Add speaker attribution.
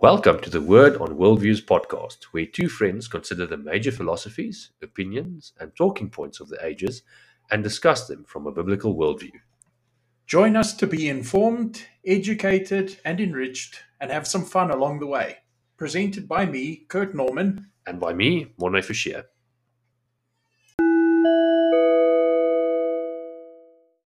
Speaker 1: Welcome to the Word on Worldviews podcast, where two friends consider the major philosophies, opinions, and talking points of the ages and discuss them from a biblical worldview.
Speaker 2: Join us to be informed, educated, and enriched, and have some fun along the way. Presented by me, Kurt Norman.
Speaker 1: And by me, Morne Fischer.